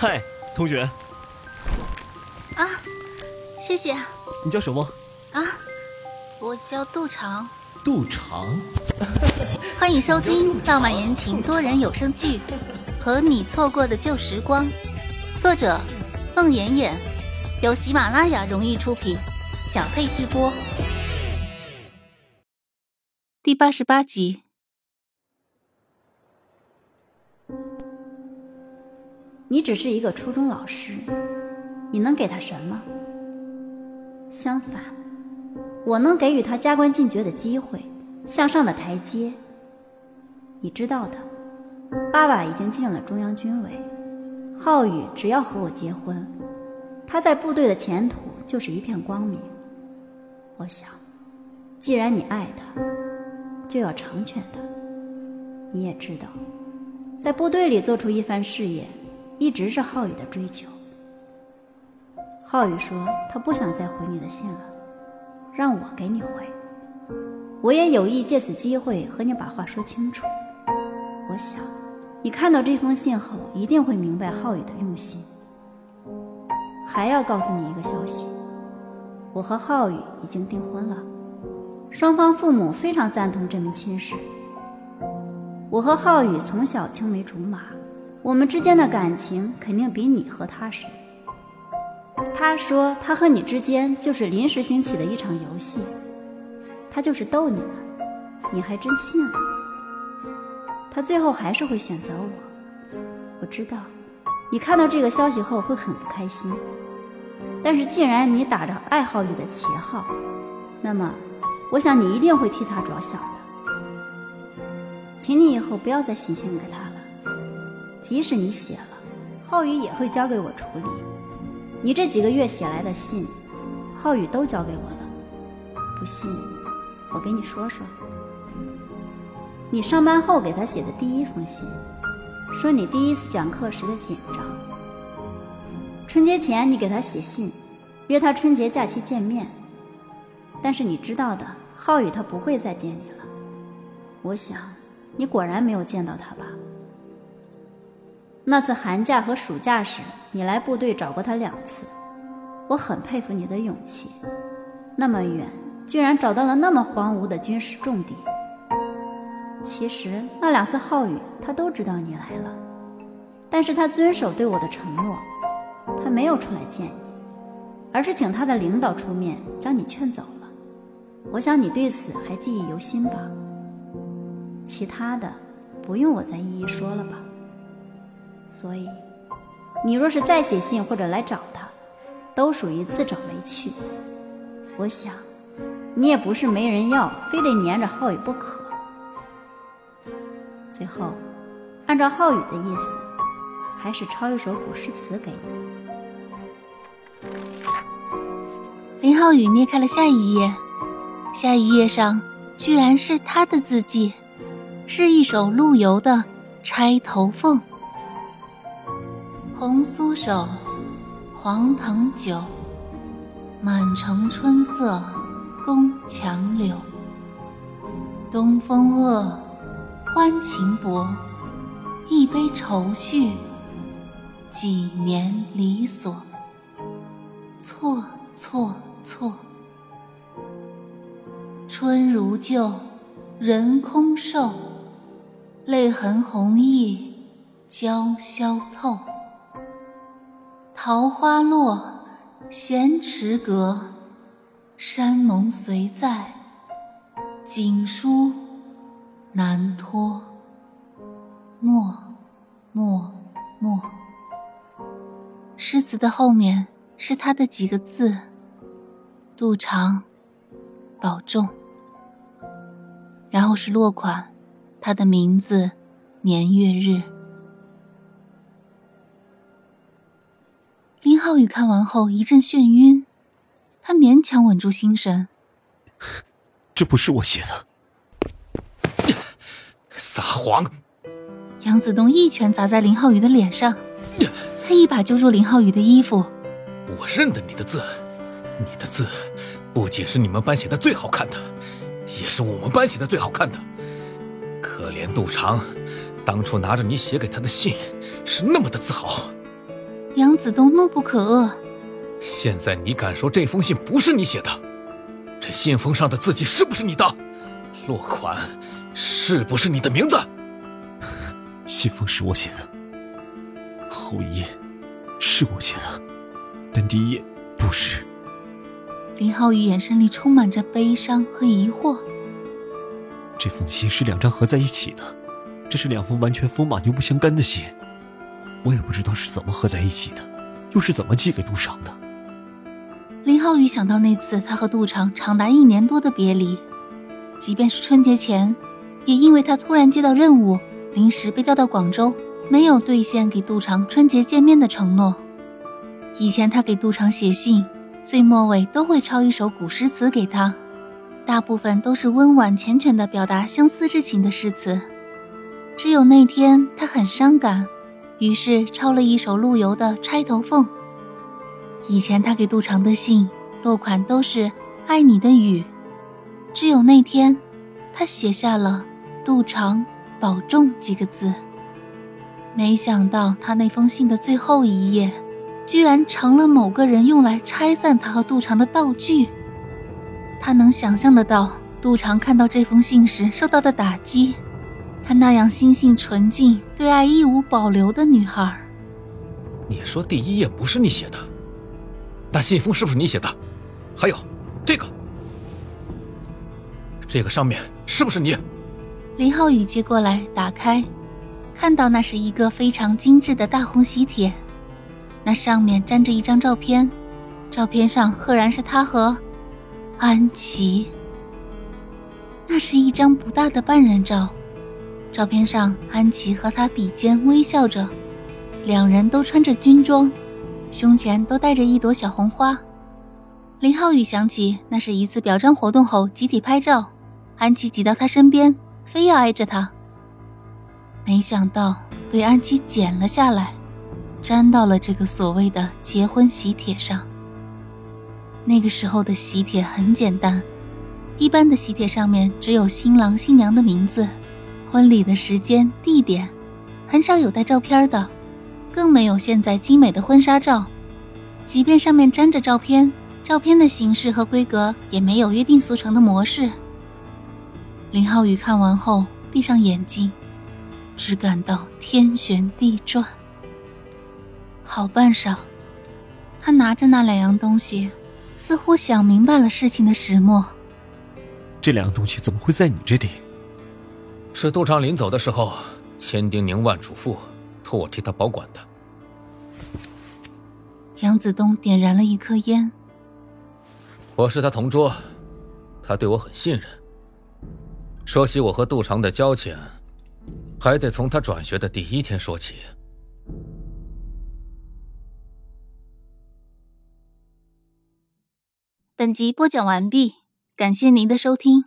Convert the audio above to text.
嗨，同学。啊，谢谢。你叫什么？啊，我叫杜长。杜长。欢迎收听浪漫言情多人有声剧《和你错过的旧时光》，作者：孟妍妍，由喜马拉雅荣誉出品，小佩直播。第八十八集。你只是一个初中老师，你能给他什么？相反，我能给予他加官进爵的机会，向上的台阶。你知道的，爸爸已经进了中央军委，浩宇只要和我结婚，他在部队的前途就是一片光明。我想，既然你爱他，就要成全他。你也知道，在部队里做出一番事业。一直是浩宇的追求。浩宇说他不想再回你的信了，让我给你回。我也有意借此机会和你把话说清楚。我想，你看到这封信后一定会明白浩宇的用心。还要告诉你一个消息，我和浩宇已经订婚了，双方父母非常赞同这门亲事。我和浩宇从小青梅竹马。我们之间的感情肯定比你和他深。他说他和你之间就是临时兴起的一场游戏，他就是逗你呢，你还真信了。他最后还是会选择我，我知道，你看到这个消息后会很不开心。但是既然你打着爱好宇的旗号，那么我想你一定会替他着想的。请你以后不要再写信给他。即使你写了，浩宇也会交给我处理。你这几个月写来的信，浩宇都交给我了。不信，我给你说说。你上班后给他写的第一封信，说你第一次讲课时的紧张。春节前你给他写信，约他春节假期见面。但是你知道的，浩宇他不会再见你了。我想，你果然没有见到他吧。那次寒假和暑假时，你来部队找过他两次，我很佩服你的勇气。那么远，居然找到了那么荒芜的军事重地。其实那两次浩宇他都知道你来了，但是他遵守对我的承诺，他没有出来见你，而是请他的领导出面将你劝走了。我想你对此还记忆犹新吧？其他的，不用我再一一说了吧。所以，你若是再写信或者来找他，都属于自找没趣。我想，你也不是没人要，非得黏着浩宇不可。最后，按照浩宇的意思，还是抄一首古诗词给你。林浩宇捏开了下一页，下一页上居然是他的字迹，是一首陆游的《钗头凤》。红酥手，黄藤酒，满城春色宫墙柳。东风恶，欢情薄，一杯愁绪，几年离索。错错错，春如旧，人空瘦，泪痕红浥鲛绡透。桃花落，闲池阁，山盟随在，锦书难托。默默默。诗词的后面是他的几个字：杜长，保重。然后是落款，他的名字，年月日。林浩宇看完后一阵眩晕，他勉强稳住心神。这不是我写的，撒谎！杨子东一拳砸在林浩宇的脸上，他一把揪住林浩宇的衣服。我认得你的字，你的字不仅是你们班写的最好看的，也是我们班写的最好看的。可怜杜长，当初拿着你写给他的信，是那么的自豪。杨子东怒不可遏。现在你敢说这封信不是你写的？这信封上的字迹是不是你的？落款是不是你的名字？信封是我写的，后一页是我写的，但第一页不是。林浩宇眼神里充满着悲伤和疑惑。这封信是两张合在一起的，这是两封完全风马牛不相干的信，我也不知道是怎么合在一起的，又是怎么寄给杜长的。林浩宇想到那次他和杜长长达一年多的别离，即便是春节前，也因为他突然接到任务，临时被调到广州，没有兑现给杜长春节见面的承诺。以前他给杜长写信，最末尾都会抄一首古诗词给他，大部分都是温婉缱绻的表达相思之情的诗词。只有那天他很伤感，于是抄了一首陆游的《钗头凤》。以前他给杜长的信落款都是“爱你的雨”，只有那天，他写下了“杜长保重”几个字。没想到他那封信的最后一页，居然成了某个人用来拆散他和杜长的道具。他能想象得到杜长看到这封信时受到的打击，他那样心性纯净、对爱义无保留的女孩。你说第一页不是你写的？那信封是不是你写的？还有，这个，这个上面是不是你？林浩宇接过来打开，看到那是一个非常精致的大红喜帖，那上面粘着一张照片，照片上赫然是他和安琪。那是一张不大的半人照，照片上安琪和他比肩微笑着，两人都穿着军装。胸前都带着一朵小红花，林浩宇想起那是一次表彰活动后集体拍照，安琪挤到他身边，非要挨着他。没想到被安琪剪了下来，粘到了这个所谓的结婚喜帖上。那个时候的喜帖很简单，一般的喜帖上面只有新郎新娘的名字、婚礼的时间、地点，很少有带照片的。更没有现在精美的婚纱照，即便上面粘着照片，照片的形式和规格也没有约定俗成的模式。林浩宇看完后闭上眼睛，只感到天旋地转。好半晌，他拿着那两样东西，似乎想明白了事情的始末。这两样东西怎么会在你这里？是杜长临走的时候，千叮咛万嘱咐，托我替他保管的。杨子东点燃了一颗烟。我是他同桌，他对我很信任。说起我和杜长的交情，还得从他转学的第一天说起。本集播讲完毕，感谢您的收听。